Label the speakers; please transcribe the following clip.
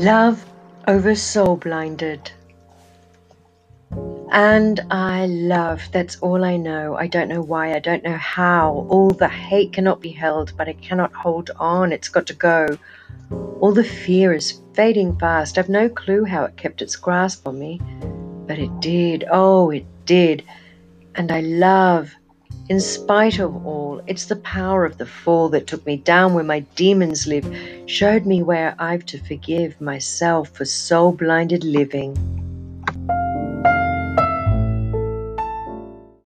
Speaker 1: Love over soul blinded. And I love, that's all I know. I don't know why, I don't know how. All the hate cannot be held, but I cannot hold on. It's got to go. All the fear is fading fast. I've no clue how it kept its grasp on me, but it did. Oh, it did. And I love, in spite of all, it's the power of the fall that took me down where my demons live, showed me where I've to forgive myself for soul blinded living.